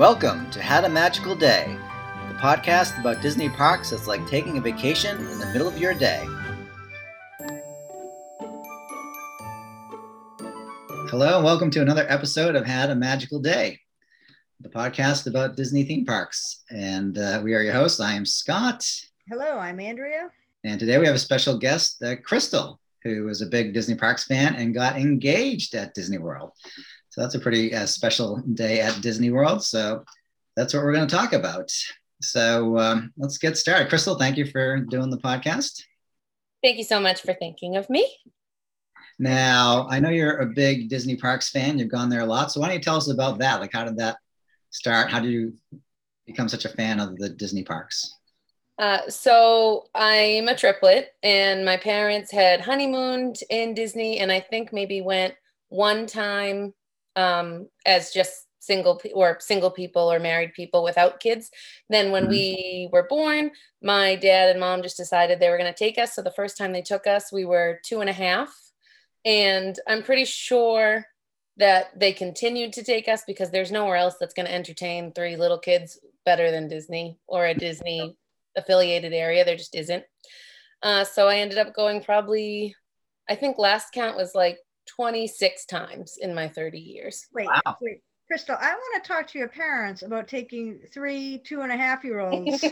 Welcome to Had a Magical Day, the podcast about Disney parks that's like taking a vacation in the middle of your day. Hello, and welcome to another episode of Had a Magical Day, the podcast about Disney theme parks. And uh, we are your hosts. I am Scott. Hello, I'm Andrea. And today we have a special guest, uh, Crystal, who is a big Disney Parks fan and got engaged at Disney World. So that's a pretty uh, special day at Disney World. So that's what we're going to talk about. So um, let's get started. Crystal, thank you for doing the podcast. Thank you so much for thinking of me. Now, I know you're a big Disney Parks fan. You've gone there a lot. So why don't you tell us about that? Like, how did that start? How did you become such a fan of the Disney parks? Uh, so I'm a triplet, and my parents had honeymooned in Disney, and I think maybe went one time um, as just single pe- or single people or married people without kids. Then when Mhm. we were born, my dad and mom just decided they were going to take us. So the first time they took us, we were two and a half, and I'm pretty sure that they continued to take us because there's nowhere else that's going to entertain three little kids better than Disney or a Disney affiliated area. There just isn't. Uh, so I ended up going probably, I think last count was like 26 times in my 30 years. Wait, Wow. wait, Crystal, I want to talk to your parents about taking three two and a half year olds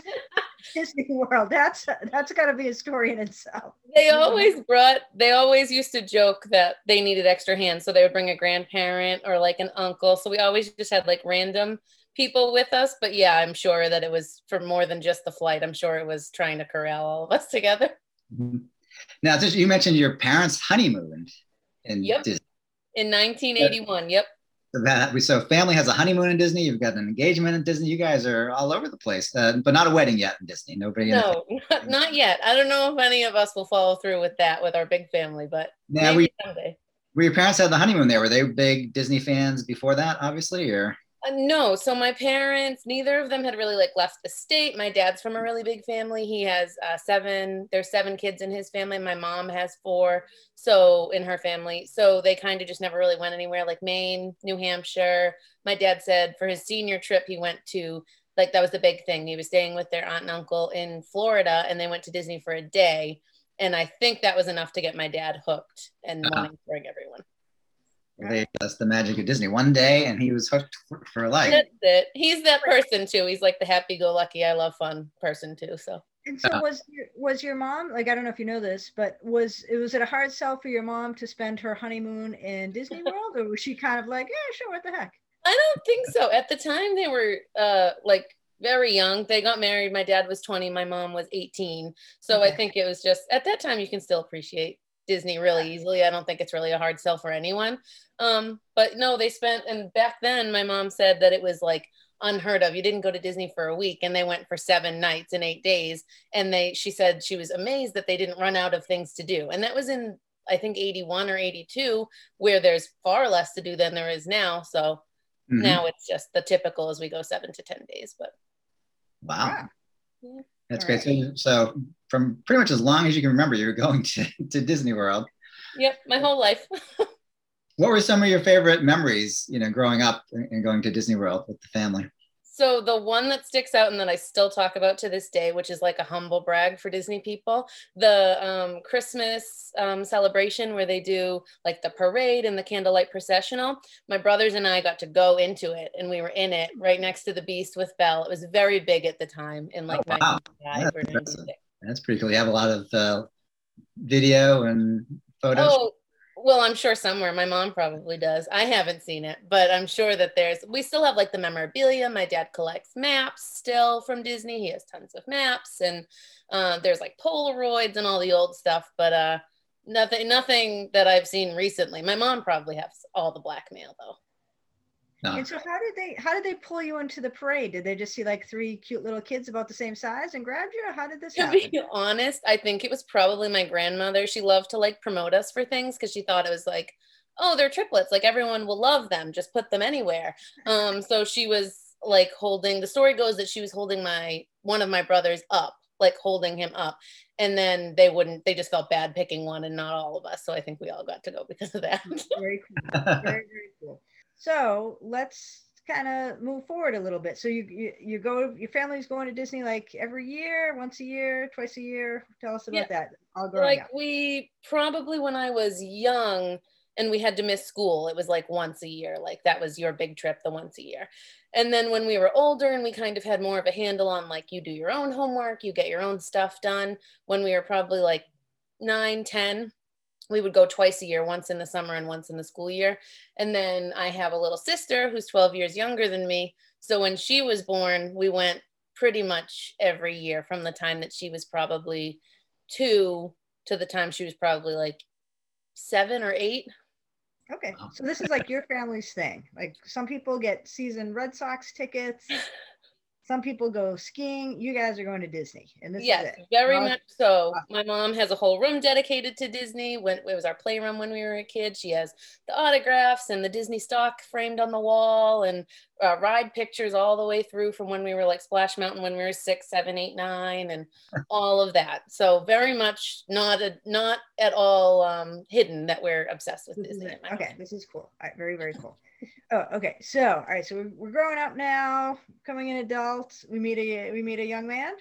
Disney World. That's that's got to be a story in itself. they always brought, they always used to joke that they needed extra hands. So they would bring a grandparent or like an uncle. So we always just had like random people with us. But yeah, I'm sure that it was for more than just the flight. I'm sure it was trying to corral all of us together. Mhm. Now, just, you mentioned your parents honeymooned in Yep. Disney. In 1981. Yep. So that so family has a honeymoon in Disney. You've got an engagement in Disney. You guys are all over the place, uh, but not a wedding yet in Disney. Nobody. No, not, not yet. I don't know if any of us will follow through with that with our big family, but Now, maybe we, someday. were your parents had the honeymoon there? Were they big Disney fans before that? Obviously, or Uh, no, so my parents, neither of them had really like left the state. My dad's from a really big family. He has uh, seven. There's seven kids in his family. My mom has four. So in her family, so they kind of just never really went anywhere. Like Maine, New Hampshire. My dad said for his senior trip, he went to like that was the big thing. He was staying with their aunt and uncle in Florida, and they went to Disney for a day. And I think that was enough to get my dad hooked and Uh-huh. wanting to bring everyone. They, that's the magic of Disney. One day, and he was hooked for, for life. That's it. He's that person too. He's like the happy-go-lucky, I love fun person too. So And so was your, was your mom like I don't know if you know this, but was it was it a hard sell for your mom to spend her honeymoon in Disney World, or was she kind of like, yeah, sure, what the heck? I don't think so. At the time, they were uh like very young. They got married. My dad was 20. My mom was 18. So I think it was just at that time you can still appreciate Disney really easily. I don't think it's really a hard sell for anyone. Um, but no, they spent and back then my mom said that it was like unheard of. You didn't go to Disney for a week and they went for seven nights and eight days. And they she said she was amazed that they didn't run out of things to do. And that was in I think 81 or 82, where there's far less to do than there is now. So Mhm. now it's just the typical as we go seven to 10 days. But Wow. Yeah. That's All great. So, so from pretty much as long as you can remember, you were going to, to Disney World. yep, my whole life. What were some of your favorite memories, you know, growing up and going to Disney World with the family? So the one that sticks out and that I still talk about to this day, which is like a humble brag for Disney people, the um, Christmas um, celebration where they do like the parade and the candlelight processional. My brothers and I got to go into it, and we were in it right next to the Beast with Belle. It was very big at the time in like Oh, wow. 95 That's or 96. That's pretty cool. You have a lot of uh, video and photos. Oh, well, I'm sure somewhere. My mom probably does. I haven't seen it, but I'm sure that there's, we still have like the memorabilia. My dad collects maps still from Disney. He has tons of maps and uh, there's like Polaroids and all the old stuff, but uh, nothing, nothing that I've seen recently. My mom probably has all the blackmail though. No. And so how did they how did they pull you into the parade? Did they just see like three cute little kids about the same size and grabbed you? How did this To happen? be honest, I think it was probably my grandmother. She loved to like promote us for things because she thought it was like, oh, they're triplets. Like everyone will love them. Just put them anywhere. Um, so she was like holding. The story goes that she was holding my one of my brothers up, like holding him up, and then they wouldn't. They just felt bad picking one and not all of us. So I think we all got to go because of that. Very cool. Very, very cool. So let's kind of move forward a little bit. So you, you you go, your family's going to Disney like every year, once a year, twice a year. Tell us about yeah. that. All growing like up. we probably when I was young and we had to miss school, it was like once a year. Like that was your big trip, the once a year. And then when we were older and we kind of had more of a handle on like you do your own homework, you get your own stuff done. When we were probably like nine, ten, we would go twice a year, once in the summer and once in the school year. And then I have a little sister who's 12 years younger than me. So when she was born, we went pretty much every year from the time that she was probably two to the time she was probably like seven or eight. Okay. So this is like your family's thing. Like some people get season Red Sox tickets. some people go skiing. You guys are going to Disney, and this yes, very much so. My mom has a whole room dedicated to Disney. When it was our playroom when we were a kid, she has the autographs and the Disney stock framed on the wall, and uh, ride pictures all the way through from when we were like Splash Mountain when we were six, seven, eight, nine, and all of that. So very much not a, not at all um, hidden that we're obsessed with Disney. Okay, this is cool. Right, very very cool. Oh, okay. So, all right. So we're, growing up now, coming in adults. We meet a we meet a young man.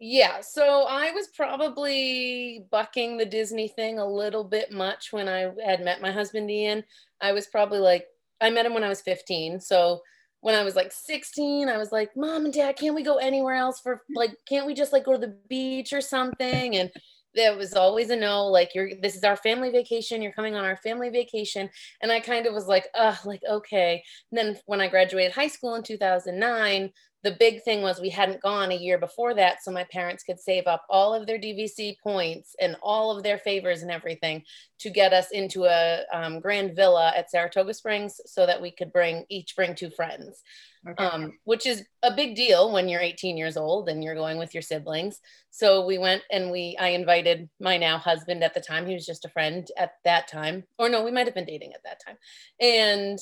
Yeah. So I was probably bucking the Disney thing a little bit much when I had met my husband Ian. I was probably like I met him when I was 15. So when I was like 16, I was like, "Mom and Dad, can't we go anywhere else for like can't we just like go to the beach or something?" And there was always a no like you're this is our family vacation you're coming on our family vacation. And i kind of was like uh like okay. And then when i graduated high school in 2009 the big thing was we hadn't gone a year before that so my parents could save up all of their dvc points and all of their favors and everything to get us into a um, grand villa at saratoga springs so that we could bring each bring two friends. Okay. um, which is a big deal when you're 18 years old and you're going with your siblings. So we went and we i invited my now husband at the time he was just a friend at that time. Or no we might have been dating at that time. And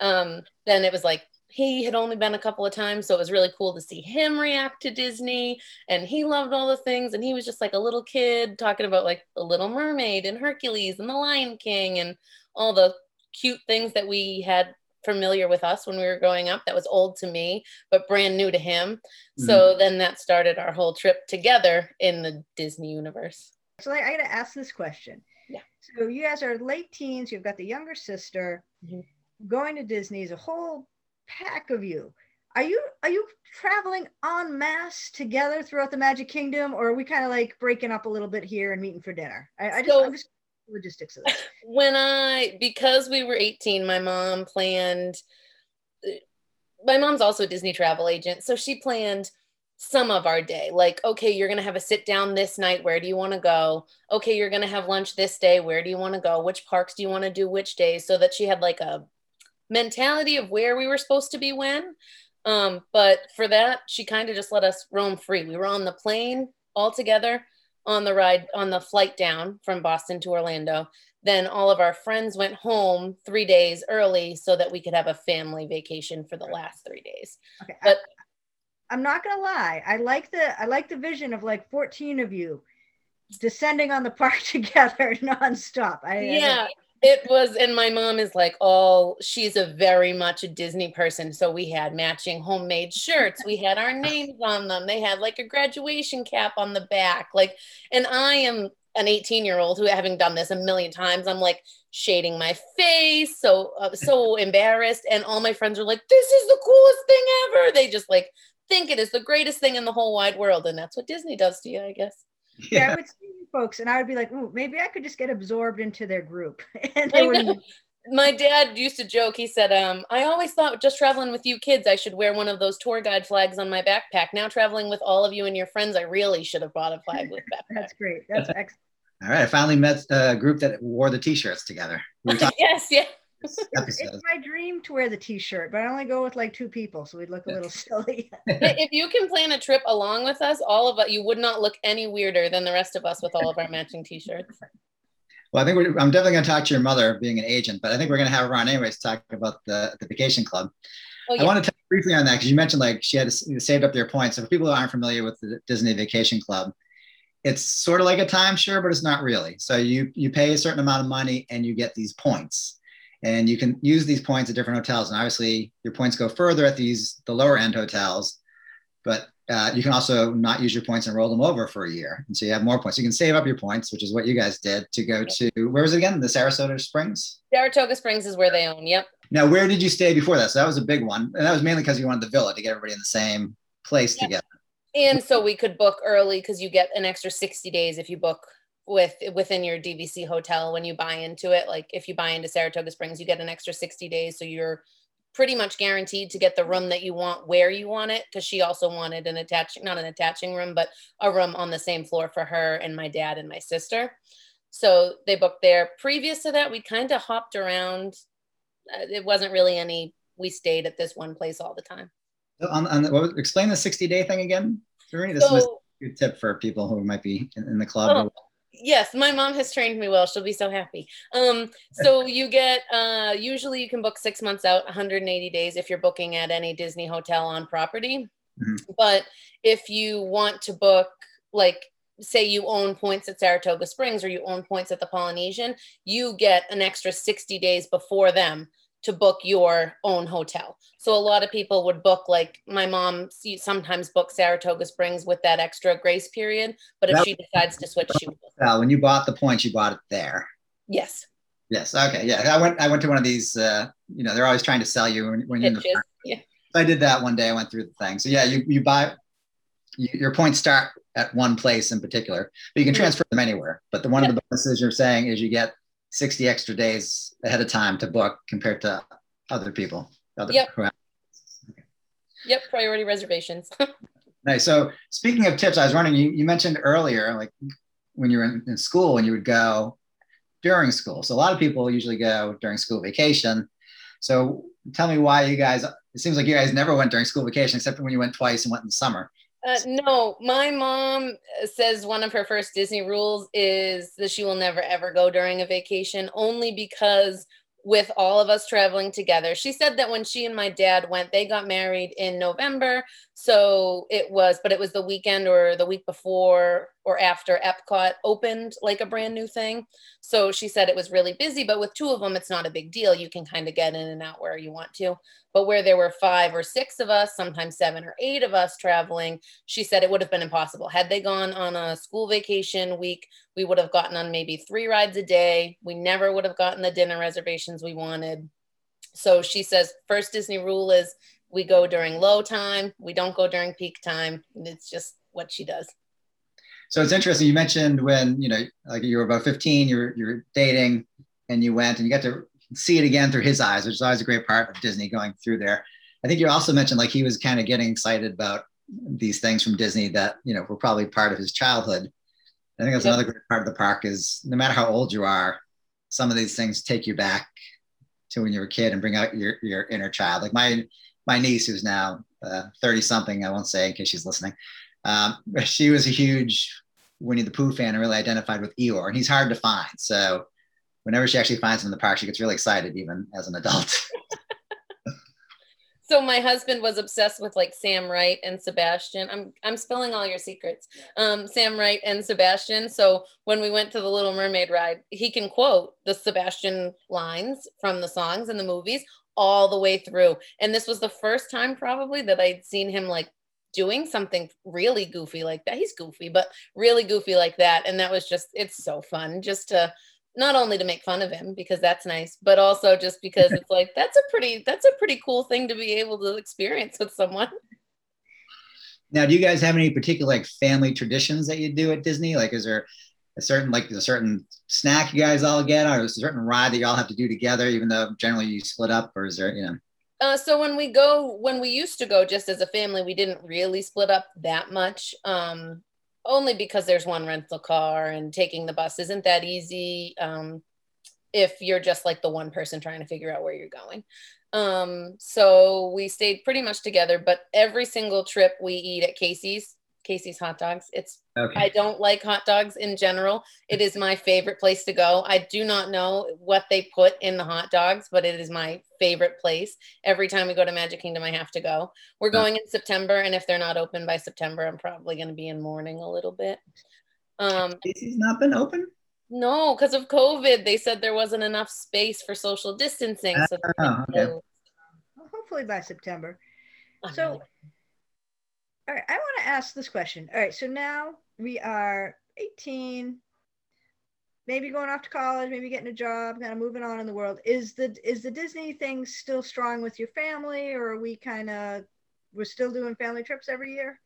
um, then it was like he had only been a couple of times so it was really cool to see him react to disney and he loved all the things and he was just like a little kid talking about like the little mermaid and hercules and the lion king and all the cute things that we had familiar with us when we were growing up that was old to me but brand new to him. Mm-hmm. so then that started our whole trip together in the disney universe. So i, I gotta ask this question. Yeah. So you guys are late teens you've got the younger sister. Mm-hmm. going to disney is a whole pack of you. Are you are you traveling en masse together throughout the Magic Kingdom, or are we kind of like breaking up a little bit here and meeting for dinner? I, I just, so, I'm just logistics of this. When I because we were 18, my mom planned. My mom's also a Disney travel agent, so she planned some of our day. Like, okay, you're gonna have a sit down this night. Where do you want to go? Okay, you're gonna have lunch this day. Where do you want to go? Which parks do you want to do? Which days? So that she had like a mentality of where we were supposed to be when. Um, but for that, she kind of just let us roam free. We were on the plane all together on the ride on the flight down from Boston to Orlando. Then all of our friends went home three days early so that we could have a family vacation for the last three days. Okay. But I, I'm not gonna lie, I like the I like the vision of like 14 of you descending on the park together nonstop. I, yeah, I, it was and my mom is like all she's a very much a disney person. So we had matching homemade shirts. We had our names on them. They had like a graduation cap on the back. Like and i am an 18 year old who having done this a million times i'm like shading my face so uh, so embarrassed. And all my friends are like this is the coolest thing ever. They just like think it is the greatest thing in the whole wide world. And that's what disney does to you i guess. Yeah, I would see folks and I would be like, Ooh, maybe I could just get absorbed into their group. and they would my dad used to joke he said um, i always thought just traveling with you kids i should wear one of those tour guide flags on my backpack. Now traveling with all of you and your friends i really should have bought a flag with backpack. that's great. That's excellent all right i finally met a group that wore the t-shirts together. Yes yeah it's my dream to wear the t-shirt, but I only go with like two people, so we'd look a little silly. if you can plan a trip along with us, all of us, you would not look any weirder than the rest of us with all of our matching t-shirts. Well, I think I'm definitely going to talk to your mother, being an agent, but I think we're going to have her on anyways to talk about the, the vacation club. Oh, yeah. I want to touch briefly on that because you mentioned like she had saved up their points. So for people who aren't familiar with the Disney Vacation Club, it's sort of like a timeshare, but it's not really. So you you pay a certain amount of money and you get these points and you can use these points at different hotels. And obviously, your points go further at these the lower end hotels, but uh, you can also not use your points and roll them over for a year, and so you have more points. You can save up your points, which is what you guys did to go to where was it again? The Sarasota Springs. Saratoga Springs is where they own. Yep. Now, where did you stay before that? So that was a big one, and that was mainly because you wanted the villa to get everybody in the same place Yeah. together. And so we could book early because you get an extra 60 days if you book with within your DVC hotel when you buy into it. Like if you buy into Saratoga Springs, you get an extra 60 days. So you're pretty much guaranteed to get the room that you want where you want it. Cause she also wanted an attaching, not an attaching room, but a room on the same floor for her and my dad and my sister. So they booked there. Previous to that, we kind of hopped around. Uh, it wasn't really any, we stayed at this one place all the time. So on, on the, what, explain the 60 day thing again. Serena? This was So a good tip for people who might be in, in the club. Oh, yes my mom has trained me well. She'll be so happy. Um so you get uh usually you can book six months out 180 days if you're booking at any disney hotel on property. Mhm. but if you want to book like say you own points at saratoga springs or you own points at the polynesian you get an extra 60 days before them to book your own hotel so a lot of people would book like my mom sometimes book saratoga springs with that extra grace period but if That- she decides to switch she will when you bought the points, you bought it there. Yes. Yes. Okay. Yeah. I went. I went to one of these. Uh, you know, they're always trying to sell you when, when you're in the. Park. Yeah. I did that one day. I went through the thing. So yeah, you you buy. You, your points start at one place in particular, but you can Mhm. transfer them anywhere. But the one of the bonuses you're saying is you get 60 extra days ahead of time to book compared to other people. Other, Yep. have- Yep. Priority reservations. Nice. So speaking of tips, I was wondering, you, you mentioned earlier, like when you were in, in school, when you would go during school. So a lot of people usually go during school vacation. So tell me why you guys, it seems like you guys never went during school vacation, except when you went twice and went in the summer. Uh, no, my mom says one of her first Disney rules is that she will never ever go during a vacation, only because with all of us traveling together, she said that when she and my dad went, they got married in November. So it was, but it was the weekend or the week before or after Epcot opened like a brand new thing. So she said it was really busy, but with two of them, it's not a big deal. You can kind of get in and out where you want to. But where there were five or six of us, sometimes seven or eight of us traveling, she said it would have been impossible. Had they gone on a school vacation week, we would have gotten on maybe three rides a day. We never would have gotten the dinner reservations we wanted. So she says, first Disney rule is we go during low time, we don't go during peak time. And it's just what she does. So it's interesting. You mentioned when, you know, like you were about 15, you're you're dating and you went and you got to see it again through his eyes, which is always a great part of Disney going through there. I think you also mentioned like he was kind of getting excited about these things from Disney that, you know, were probably part of his childhood. I think that's Yep. another great part of the park is no matter how old you are, some of these things take you back to when you were a kid and bring out your, your inner child. Like my, my niece who's now uh, 30 something, I won't say in case she's listening. Um, she was a huge Winnie the Pooh fan and really identified with Eeyore, and he's hard to find. So whenever she actually finds him in the park, she gets really excited, even as an adult. So my husband was obsessed with like Sam Wright and Sebastian. I'm I'm spilling all your secrets. Um, Sam Wright and Sebastian. So when we went to the Little Mermaid ride, he can quote the Sebastian lines from the songs and the movies all the way through. And this was the first time probably that I'd seen him like doing something really goofy like that. He's goofy, but really goofy like that. And that was just it's so fun just to not only to make fun of him because that's nice, but also just because it's like that's a pretty that's a pretty cool thing to be able to experience with someone. now, do you guys have any particular like family traditions that you do at Disney? Like, is there a certain like a certain snack you guys all get, or a certain ride that you all have to do together, even though generally you split up, or is there, you know? Uh, so when we go, when we used to go just as a family, we didn't really split up that much. Um, only because there's one rental car and taking the bus isn't that easy. Um, if you're just like the one person trying to figure out where you're going. Um, so we stayed pretty much together, but every single trip we eat at Casey's, Casey's hot dogs. It's Okay. I don't like hot dogs in general. It is my favorite place to go. I do not know what they put in the hot dogs, but it is my favorite place. Every time we go to Magic Kingdom, I have to go. We're Huh. going in September, and if they're not open by September, I'm probably going to be in mourning a little bit. Um, Casey's not been open. No, because of COVID, they said there wasn't enough space for social distancing. So Oh, okay. Well, hopefully by September. So, all right, I want to ask this question. All right, so now we are 18, maybe going off to college, maybe getting a job, kind of moving on in the world. Is the is the Disney thing still strong with your family, or are we kind of we're still doing family trips every year?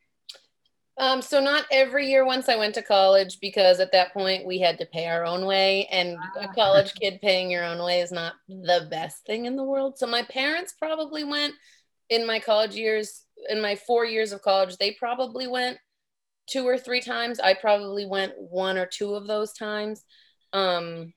Um, so not every year once I went to college because at that point we had to pay our own way and a Ah. college kid paying your own way is not the best thing in the world. So my parents probably went in my college years, in my four years of college, they probably went two or three times. I probably went one or two of those times. Um,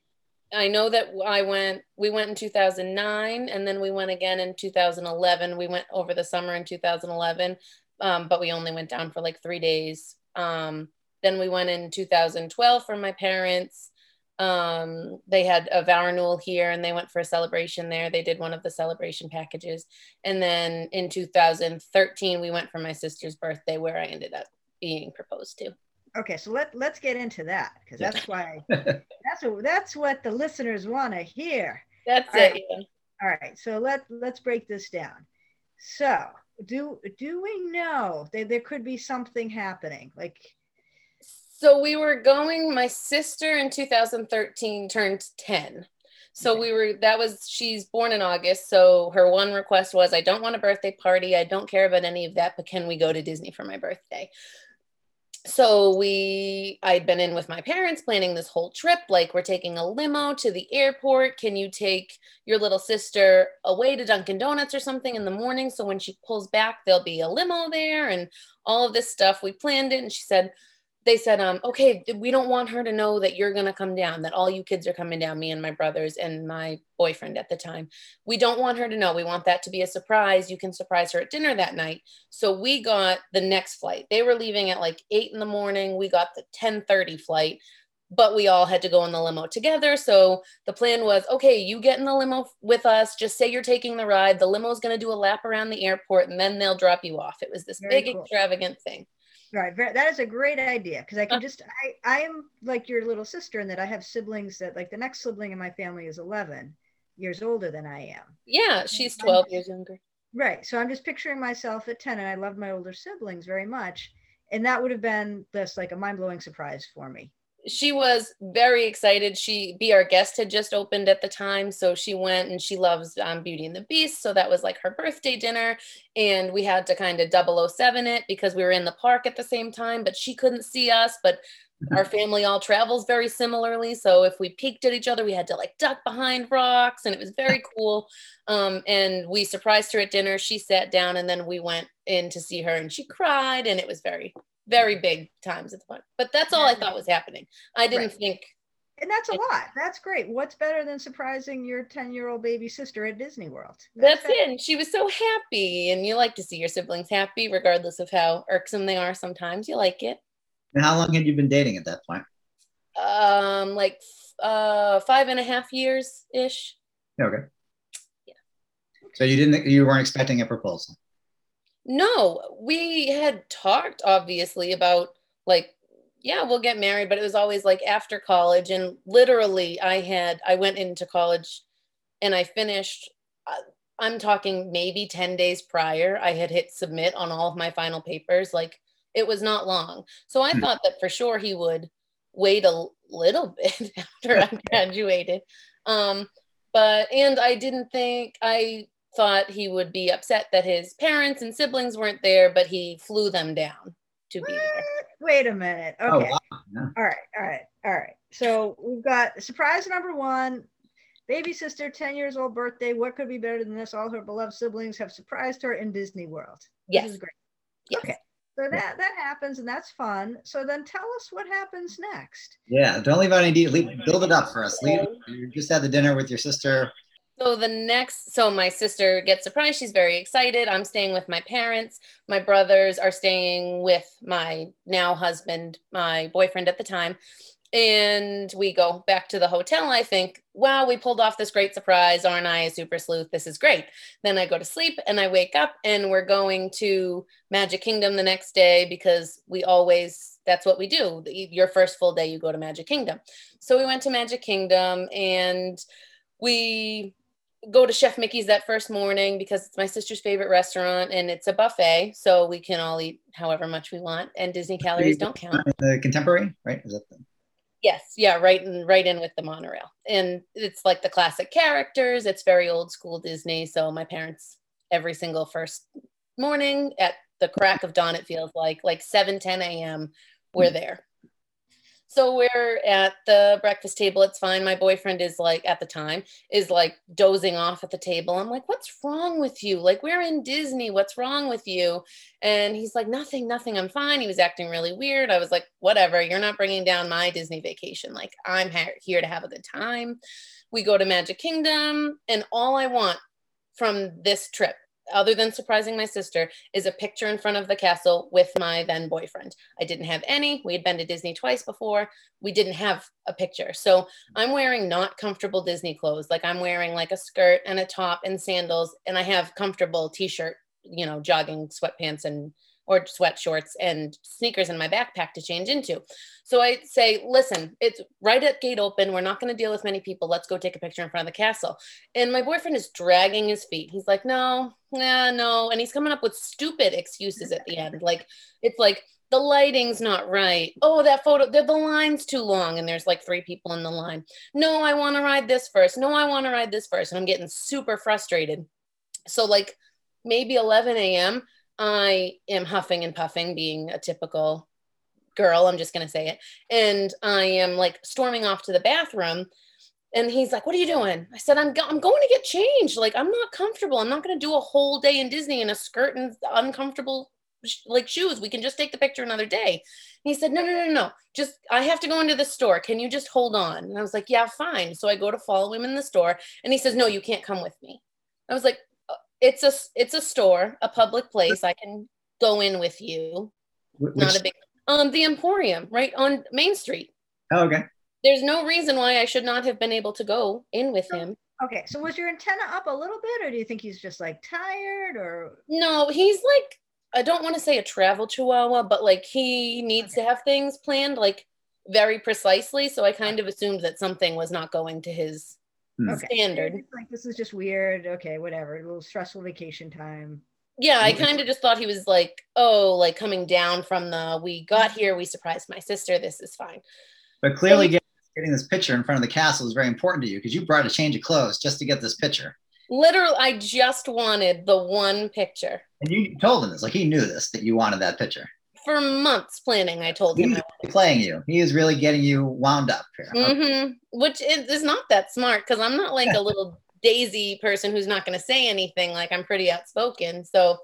I know that I went, we went in 2009 and then we went again in 2011. We went over the summer in 2011 um, but we only went down for like three days. Um, then we went in 2012 for my parents. Um, they had a vow renewal here and they went for a celebration there. They did one of the celebration packages. And then in 2013, we went for my sister's birthday where I ended up being proposed to. Okay, so let let's get into that because that's why that's what that's what the listeners want to hear. That's All it. right. yeah. All right, so let let's break this down. So do do we know that there could be something happening? Like So we were going, my sister in 2013 turned 10. So Okay. we were, that was, she's born in August. So her one request was, I don't want a birthday party. I don't care about any of that, but can we go to Disney for my birthday? So we, I'd been in with my parents planning this whole trip. Like, we're taking a limo to the airport. Can you take your little sister away to Dunkin' Donuts or something in the morning? So when she pulls back, there'll be a limo there and all of this stuff. We planned it. And she said, they said, um, okay, we don't want her to know that you're going to come down, that all you kids are coming down, me and my brothers and my boyfriend at the time. We don't want her to know. We want that to be a surprise. You can surprise her at dinner that night. So we got the next flight. They were leaving at like eight in the morning. We got the 1030 flight, but we all had to go in the limo together. So the plan was, okay, you get in the limo with us. Just say you're taking the ride. The limo is going to do a lap around the airport and then they'll drop you off. It was this Very big cool. extravagant thing. Right, that is a great idea because I can Uh. just I I am like your little sister in that I have siblings that like the next sibling in my family is 11 years older than I am. Yeah, she's 12 years younger. Right. So I'm just picturing myself at 10 and I loved my older siblings very much. And that would have been this like a mind blowing surprise for me. She was very excited. She Be Our Guest had just opened at the time, so she went and she loves um, Beauty and the Beast. So that was like her birthday dinner, and we had to kind of 007 it because we were in the park at the same time, but she couldn't see us. But our family all travels very similarly, so if we peeked at each other, we had to like duck behind rocks, and it was very cool. Um, and we surprised her at dinner. She sat down, and then we went in to see her, and she cried, and it was very very big times at the park. But that's all I thought was happening. I didn't Right. think And that's a lot. That's great. What's better than surprising your 10 year old baby sister at Disney World? that's fantastic. it. And she was so happy. And you like to see your siblings happy, regardless of how irksome they are sometimes. You like it. And how long had you been dating at that point? Um, like uh five and a half years ish. Okay. Yeah. So you didn't you weren't expecting a proposal. No, we had talked obviously about like, yeah, we'll get married, but it was always like after college. And literally, I had, I went into college and I finished, uh, I'm talking maybe 10 days prior, I had hit submit on all of my final papers. Like, it was not long. So I Hmm. thought that for sure he would wait a little bit after I graduated. Um, but, and I didn't think, I thought he would be upset that his parents and siblings weren't there, but he flew them down to be there. Wait a minute. Oh, okay. Oh wow. Yeah. All right. All right. All right. So we've got surprise number one baby sister, 10 years old birthday. What could be better than this? All her beloved siblings have surprised her in Disney World. This Yes. is great. yes. Okay. So that that happens and that's fun. So then tell us what happens next. Yeah. Don't leave out any de- leave, build it up for us. Leave, you just had the dinner with your sister. So the next, so my sister gets surprised. She's very excited. I'm staying with my parents. My brothers are staying with my now husband, my boyfriend at the time. and we go back to the hotel. I think, wow, we pulled off this great surprise. Aren't I a super sleuth? This is great. Then I go to sleep and I wake up and we're going to Magic Kingdom the next day because we always, that's what we do. Your first full day, you go to Magic Kingdom. So we went to Magic Kingdom and we go to Chef Mickey's that first morning because it's my sister's favorite restaurant and it's a buffet, so we can all eat however much we want, and Disney calories don't count. The contemporary, right? Is that the Yes, yeah, right in right in with the monorail. And it's like the classic characters. It's very old school Disney. So my parents every single first morning at the crack of dawn, it feels like, like 7, 10 a.m. We're mm. there. So we're at the breakfast table. It's fine. My boyfriend is like, at the time, is like dozing off at the table. I'm like, what's wrong with you? Like, we're in Disney. What's wrong with you? And he's like, nothing, nothing. I'm fine. He was acting really weird. I was like, whatever. You're not bringing down my Disney vacation. Like, I'm ha- here to have a good time. We go to Magic Kingdom, and all I want from this trip other than surprising my sister, is a picture in front of the castle with my then boyfriend. I didn't have any. We had been to Disney twice before. We didn't have a picture. So I'm wearing not comfortable Disney clothes. Like I'm wearing like a skirt and a top and sandals, and I have comfortable t shirt, you know, jogging sweatpants and or sweat shorts and sneakers in my backpack to change into. So I say, listen, it's right at gate open. We're not going to deal with many people. Let's go take a picture in front of the castle. And my boyfriend is dragging his feet. He's like, no, nah, no. And he's coming up with stupid excuses at the end. Like, it's like, the lighting's not right. Oh, that photo, the, the line's too long. And there's like three people in the line. No, I want to ride this first. No, I want to ride this first. And I'm getting super frustrated. So, like, maybe 11 a.m., I am huffing and puffing, being a typical girl. I'm just going to say it. And I am like storming off to the bathroom. And he's like, What are you doing? I said, I'm, go- I'm going to get changed. Like, I'm not comfortable. I'm not going to do a whole day in Disney in a skirt and uncomfortable like shoes. We can just take the picture another day. And he said, No, no, no, no. Just, I have to go into the store. Can you just hold on? And I was like, Yeah, fine. So I go to follow him in the store. And he says, No, you can't come with me. I was like, it's a it's a store, a public place. I can go in with you. Which, Not a big um the Emporium right on Main Street. Oh, okay. There's no reason why I should not have been able to go in with him. Okay, so was your antenna up a little bit, or do you think he's just like tired, or no? He's like I don't want to say a travel chihuahua, but like he needs okay. to have things planned like very precisely. So I kind of assumed that something was not going to his. Hmm. Okay. Standard. Like this is just weird. Okay, whatever. A little stressful vacation time. Yeah, I kind of just thought he was like, oh, like coming down from the we got here, we surprised my sister. This is fine. But clearly, so, getting this picture in front of the castle is very important to you because you brought a change of clothes just to get this picture. Literally, I just wanted the one picture. And you told him this, like he knew this that you wanted that picture for months planning. I told He's him playing you. He is really getting you wound up here. Mm-hmm. Which is not that smart because I'm not like a little daisy person who's not going to say anything. Like I'm pretty outspoken. So,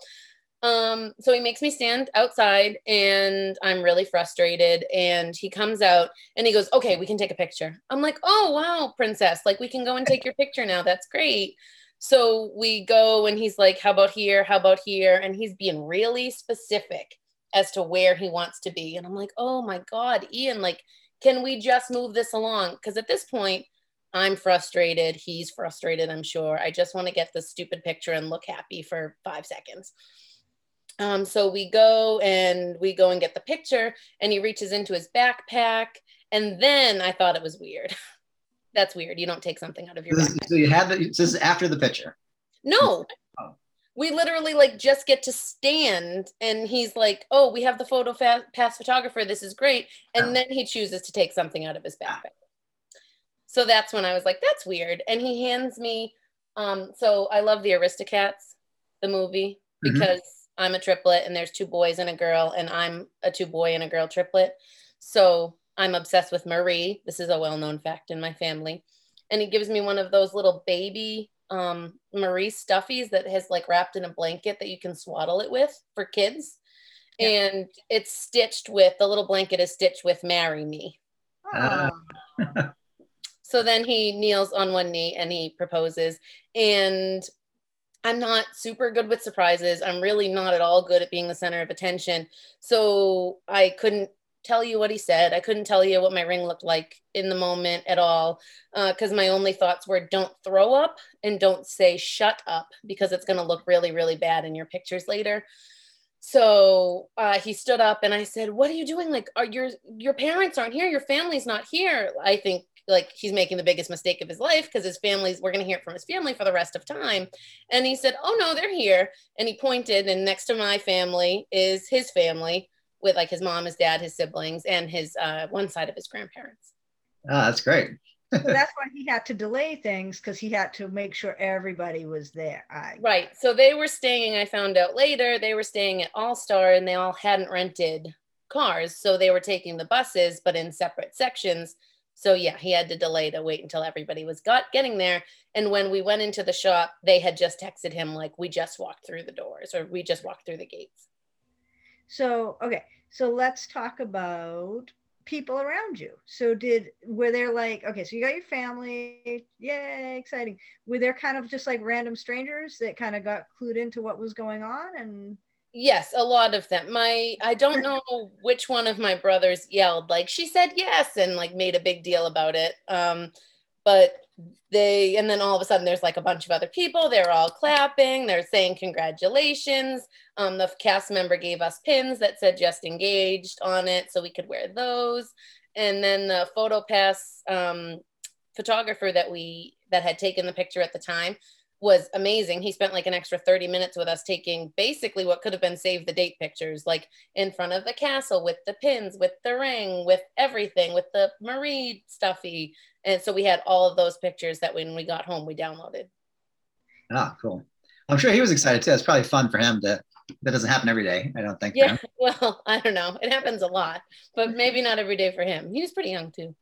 um, so he makes me stand outside, and I'm really frustrated. And he comes out and he goes, "Okay, we can take a picture." I'm like, "Oh wow, princess! Like we can go and take your picture now. That's great." So we go, and he's like, "How about here? How about here?" And he's being really specific as to where he wants to be. And I'm like, oh my God, Ian, like, can we just move this along? Because at this point, I'm frustrated. He's frustrated, I'm sure. I just want to get the stupid picture and look happy for five seconds. Um, so we go and we go and get the picture, and he reaches into his backpack. And then I thought it was weird. That's weird. You don't take something out of your backpack. So you had the, this is after the picture. No, we literally like just get to stand and he's like oh we have the photo fa- pass photographer this is great. And oh. then he chooses to take something out of his backpack. So that's when i was like that's weird. And he hands me um so i love the aristocats the movie mm-hmm. because i'm a triplet and there's two boys and a girl and i'm a two boy and a girl triplet. So i'm obsessed with marie. This is a well-known fact in my family. And he gives me one of those little baby um, Marie stuffies that has like wrapped in a blanket that you can swaddle it with for kids. Yeah. And it's stitched with the little blanket is stitched with marry me. Uh. so then he kneels on one knee and he proposes. And I'm not super good with surprises. I'm really not at all good at being the center of attention. So I couldn't tell you what he said. I couldn't tell you what my ring looked like in the moment at all because uh, my only thoughts were don't throw up and don't say shut up because it's going to look really, really bad in your pictures later. So uh, he stood up and I said, "What are you doing? Like, are your your parents aren't here? Your family's not here." I think like he's making the biggest mistake of his life because his family's we're going to hear it from his family for the rest of time and he said oh no they're here and he pointed and next to my family is his family with like his mom his dad his siblings and his uh, one side of his grandparents. Oh that's great. So that's why he had to delay things because he had to make sure everybody was there. I... right. So they were staying i found out later they were staying at all star and they all hadn't rented cars so they were taking the buses but in separate sections. So yeah, he had to delay to wait until everybody was got getting there. And when we went into the shop, they had just texted him like, "We just walked through the doors, or we just walked through the gates." So okay, so let's talk about people around you. So did were there like okay, so you got your family, yay, exciting. Were there kind of just like random strangers that kind of got clued into what was going on and Yes, a lot of them. My I don't know which one of my brothers yelled like she said yes and like made a big deal about it. Um but they and then all of a sudden there's like a bunch of other people they're all clapping they're saying congratulations um, the cast member gave us pins that said just engaged on it so we could wear those and then the photo pass um, photographer that we that had taken the picture at the time was amazing. He spent like an extra 30 minutes with us taking basically what could have been save the date pictures, like in front of the castle with the pins, with the ring, with everything, with the Marie stuffy. And so we had all of those pictures that when we got home, we downloaded. Ah, cool. I'm sure he was excited too. It's probably fun for him to, that doesn't happen every day. I don't think. Yeah. Well, I don't know. It happens a lot, but maybe not every day for him. He was pretty young too.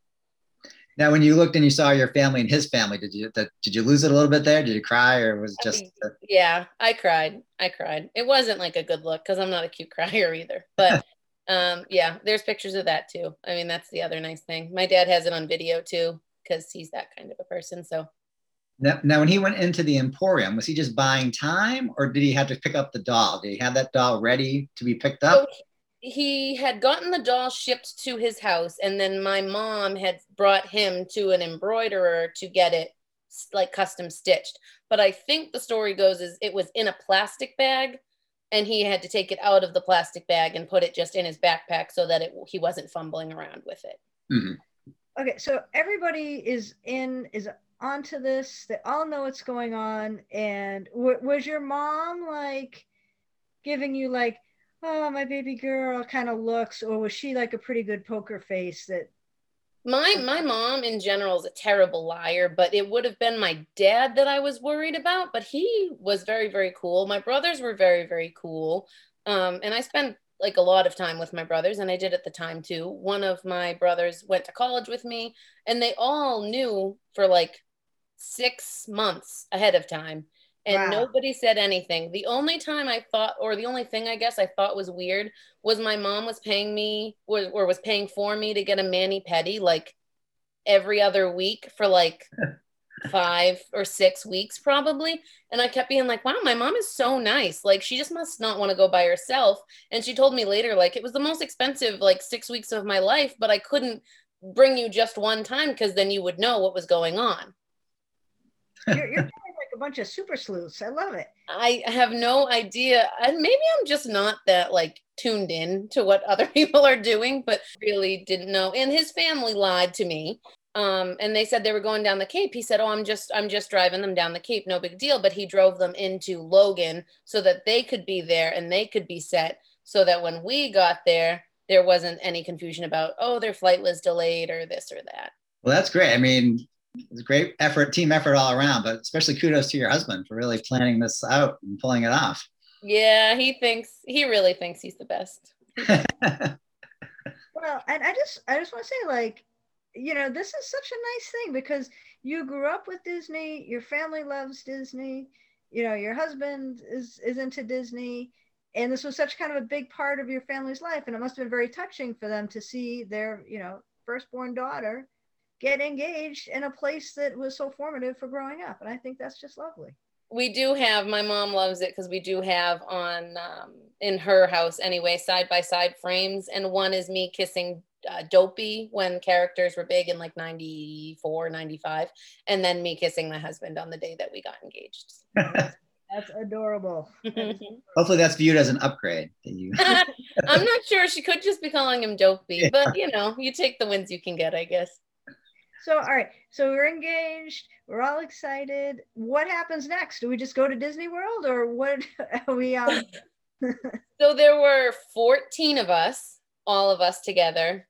Now, when you looked and you saw your family and his family, did you did you lose it a little bit there? Did you cry, or was it just? I yeah, I cried. I cried. It wasn't like a good look because I'm not a cute crier either. But um, yeah, there's pictures of that too. I mean, that's the other nice thing. My dad has it on video too because he's that kind of a person. So. Now, now, when he went into the Emporium, was he just buying time, or did he have to pick up the doll? Did he have that doll ready to be picked up? So he had gotten the doll shipped to his house and then my mom had brought him to an embroiderer to get it like custom stitched but i think the story goes is it was in a plastic bag and he had to take it out of the plastic bag and put it just in his backpack so that it, he wasn't fumbling around with it mm-hmm. Okay so everybody is in is onto this. They all know what's going on. And w- was your mom like giving you like oh my baby girl kind of looks or was she like a pretty good poker face that my my mom in general is a terrible liar but it would have been my dad that i was worried about but he was very very cool. My brothers were very very cool. Um, and i spent like a lot of time with my brothers and i did at the time too one of my brothers went to college with me and they all knew for like six months ahead of time and wow. nobody said anything. The only time I thought, or the only thing I guess I thought was weird, was my mom was paying me, or, or was paying for me to get a mani pedi like every other week for like five or six weeks probably. And I kept being like, wow, my mom is so nice. Like she just must not want to go by herself. And she told me later, like it was the most expensive like six weeks of my life, but I couldn't bring you just one time because then you would know what was going on. You're, you're like a bunch of super sleuths. I love it. I have no idea. And maybe I'm just not that like tuned in to what other people are doing, but really didn't know. And his family lied to me. Um, and they said they were going down the Cape. He said, "Oh, I'm just I'm just driving them down the Cape, no big deal." But he drove them into Logan so that they could be there and they could be set, so that when we got there, there wasn't any confusion about, "Oh, their flight was delayed" or this or that. Well, that's great. I mean, it's a great effort, team effort all around, but especially kudos to your husband for really planning this out and pulling it off. Yeah, he thinks he really thinks he's the best. well, and I just I just want to say like, you know, this is such a nice thing because you grew up with Disney, your family loves Disney, you know, your husband is is into Disney, and this was such kind of a big part of your family's life and it must have been very touching for them to see their, you know, firstborn daughter get engaged in a place that was so formative for growing up. And I think that's just lovely. We do have, my mom loves it because we do have on um, in her house anyway, side by side frames. And one is me kissing uh, Dopey when characters were big in like 94, 95. And then me kissing my husband on the day that we got engaged. That's adorable. Hopefully, that's viewed as an upgrade. That you. I'm not sure. She could just be calling him Dopey, but you know, you take the wins you can get, I guess. So, all right. So we're engaged. We're all excited. What happens next? Do we just go to Disney World, or what? Are we um. so there were 14 of us, all of us together,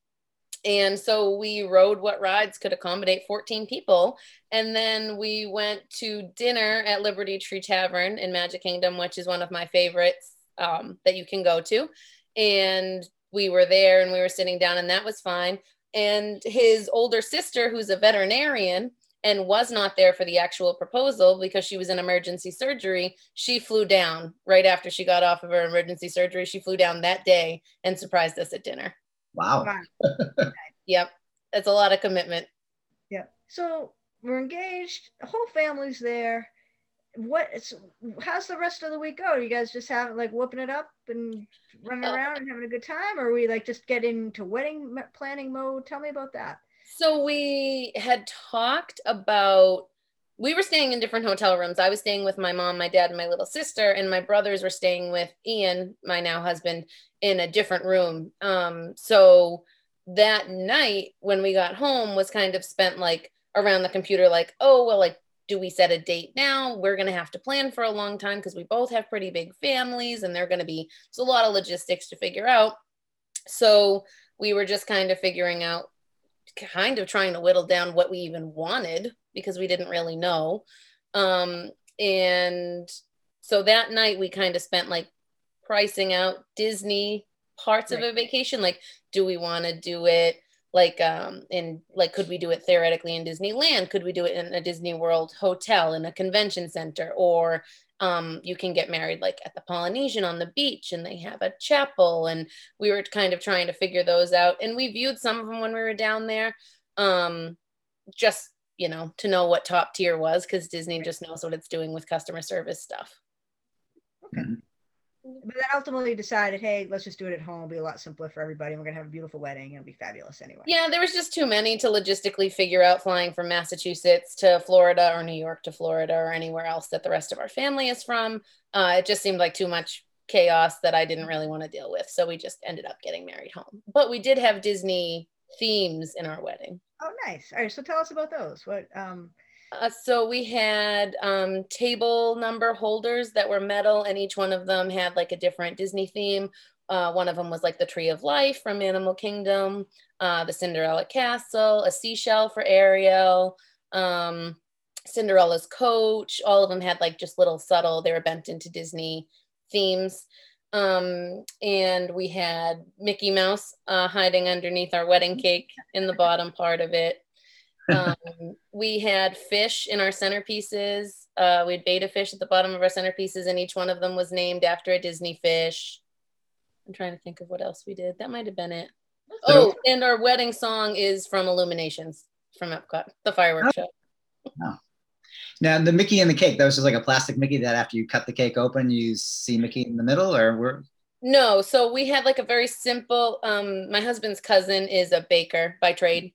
and so we rode what rides could accommodate 14 people. And then we went to dinner at Liberty Tree Tavern in Magic Kingdom, which is one of my favorites um, that you can go to. And we were there and we were sitting down, and that was fine. And his older sister, who's a veterinarian, and was not there for the actual proposal because she was in emergency surgery. She flew down right after she got off of her emergency surgery. She flew down that day and surprised us at dinner. Wow. yep. That's a lot of commitment. Yeah. So we're engaged. The whole family's there. What? How's the rest of the week go? You guys just have like whooping it up and running oh. around and having a good time, or we like just get into wedding planning mode? Tell me about that. So we had talked about we were staying in different hotel rooms. I was staying with my mom, my dad, and my little sister, and my brothers were staying with Ian, my now husband, in a different room. Um, so that night when we got home was kind of spent like around the computer, like, oh, well, like, do we set a date now? We're going to have to plan for a long time because we both have pretty big families and they're going to be, it's a lot of logistics to figure out. So we were just kind of figuring out, kind of trying to whittle down what we even wanted because we didn't really know. Um, and so that night we kind of spent like pricing out Disney parts right. of a vacation. Like, do we want to do it like um in like could we do it theoretically in Disneyland? Could we do it in a Disney World hotel in a convention center? Or um, you can get married like at the Polynesian on the beach and they have a chapel. And we were kind of trying to figure those out. And we viewed some of them when we were down there. Um, just you know, to know what top tier was because Disney just knows what it's doing with customer service stuff. Okay. Mm-hmm. But then ultimately decided, hey, let's just do it at home. It'll be a lot simpler for everybody. We're gonna have a beautiful wedding. It'll be fabulous anyway. Yeah, there was just too many to logistically figure out flying from Massachusetts to Florida or New York to Florida or anywhere else that the rest of our family is from. Uh, it just seemed like too much chaos that I didn't really want to deal with. So we just ended up getting married home. But we did have Disney themes in our wedding. Oh, nice. All right. So tell us about those. What, um, uh, so we had um, table number holders that were metal, and each one of them had like a different Disney theme. Uh, one of them was like the Tree of Life from Animal Kingdom, uh, the Cinderella Castle, a seashell for Ariel, um, Cinderella's coach. All of them had like just little subtle, they were bent into Disney themes. Um, and we had Mickey Mouse uh, hiding underneath our wedding cake in the bottom part of it. Um, we had fish in our centerpieces. Uh, we had betta fish at the bottom of our centerpieces, and each one of them was named after a Disney fish. I'm trying to think of what else we did. That might have been it. Oh, and our wedding song is from Illuminations from Epcot, the fireworks oh. show. Oh. Now the Mickey and the cake, that was just like a plastic Mickey that after you cut the cake open, you see Mickey in the middle, or we're no, so we had like a very simple. Um, my husband's cousin is a baker by trade.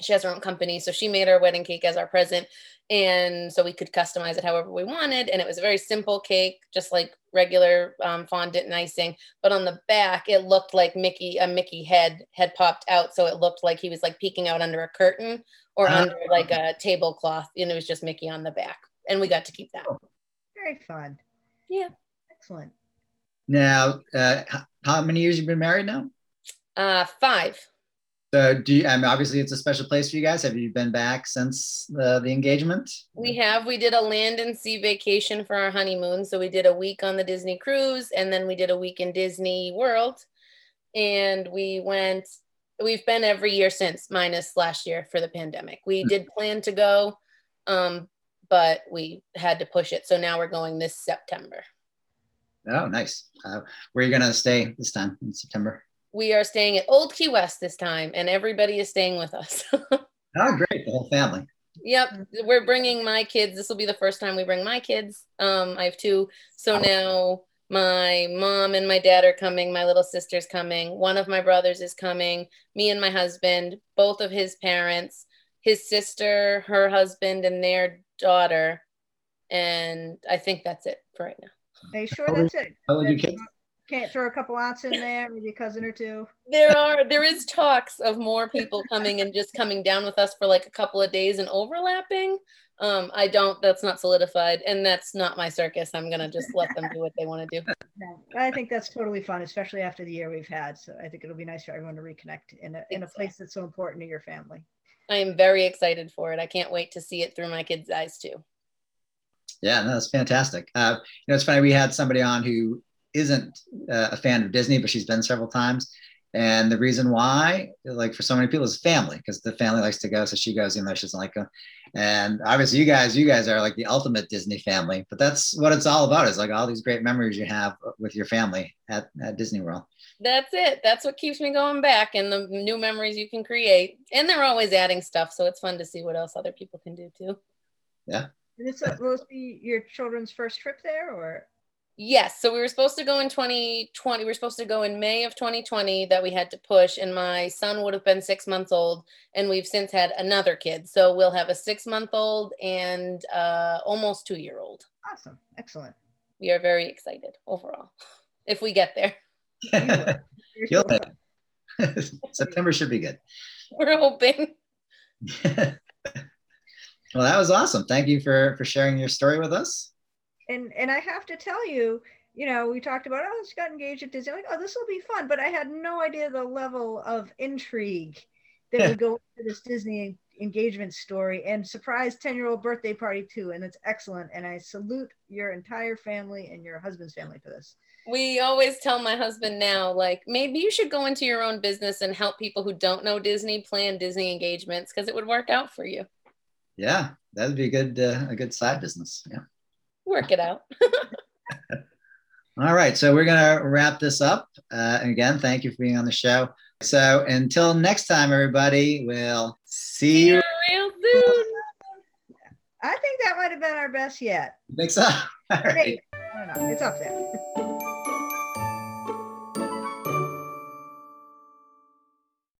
She has her own company, so she made our wedding cake as our present, and so we could customize it however we wanted. And it was a very simple cake, just like regular um, fondant and icing. But on the back, it looked like Mickey, a Mickey head had popped out, so it looked like he was like peeking out under a curtain or uh, under like a tablecloth, and it was just Mickey on the back, and we got to keep that. Oh. Very fun. Yeah. Excellent. Now, uh, how many years you've been married now? Uh, five. So, do you? I mean, obviously, it's a special place for you guys. Have you been back since the, the engagement? We have. We did a land and sea vacation for our honeymoon. So we did a week on the Disney cruise, and then we did a week in Disney World, and we went. We've been every year since, minus last year for the pandemic. We hmm. did plan to go, um, but we had to push it. So now we're going this September. Oh, nice. Uh, where are you going to stay this time in September? We are staying at Old Key West this time, and everybody is staying with us. oh, great. The whole family. Yep. We're bringing my kids. This will be the first time we bring my kids. Um, I have two. So now My mom and my dad are coming. My little sister's coming. One of my brothers is coming. Me and my husband, both of his parents, his sister, her husband, and their daughter. And I think that's it for right now. Are you sure that's it? How old are your kids? Can't throw a couple aunts in there, maybe a cousin or two. There are there is talks of more people coming and just coming down with us for like a couple of days and overlapping. Um, I don't. That's not solidified, and that's not my circus. I'm gonna just let them do what they want to do. I think that's totally fun, especially after the year we've had. So I think it'll be nice for everyone to reconnect in a in a place that's so important to your family. I am very excited for it. I can't wait to see it through my kids' eyes too. Yeah, no, that's fantastic. Uh, you know, it's funny. We had somebody on who isn't uh, a fan of Disney, but she's been several times. And the reason why, like for so many people, is family because the family likes to go, so she goes, even though she doesn't like go. And obviously, you guys, you guys are like the ultimate Disney family. But that's what it's all about. Is like all these great memories you have with your family at, at Disney World. That's it. That's what keeps me going back, and the new memories you can create. And they're always adding stuff, so it's fun to see what else other people can do too. And this will this be your children's first trip there, or Yes. So we were supposed to go in 2020. We were supposed to go in May of 2020 that we had to push, and my son would have been six months old, and we've since had another kid. So we'll have a six month old and uh, almost two year old. awesome, excellent. We are very excited overall if we get there. You're You'll so. September should be good. We're hoping. well, that was awesome. Thank you for for sharing your story with us. And and I have to tell you, you know, we talked about oh, she got engaged at Disney. Like, oh, this will be fun, but I had no idea the level of intrigue that Yeah. would go into this Disney engagement story and surprise 10 year old birthday party too. And it's excellent. And I salute your entire family and your husband's family for this. We always tell my husband now, like, maybe you should go into your own business and help people who don't know Disney plan Disney engagements because it would work out for you. Yeah, that'd be a good uh, a good side business. Yeah. Work it out. All right, so we're gonna wrap this up. Uh, and again, thank you for being on the show. So until next time, everybody, we'll see See you. you real soon. I think that might have been our best yet. Next time. All right. I don't know. It's up there.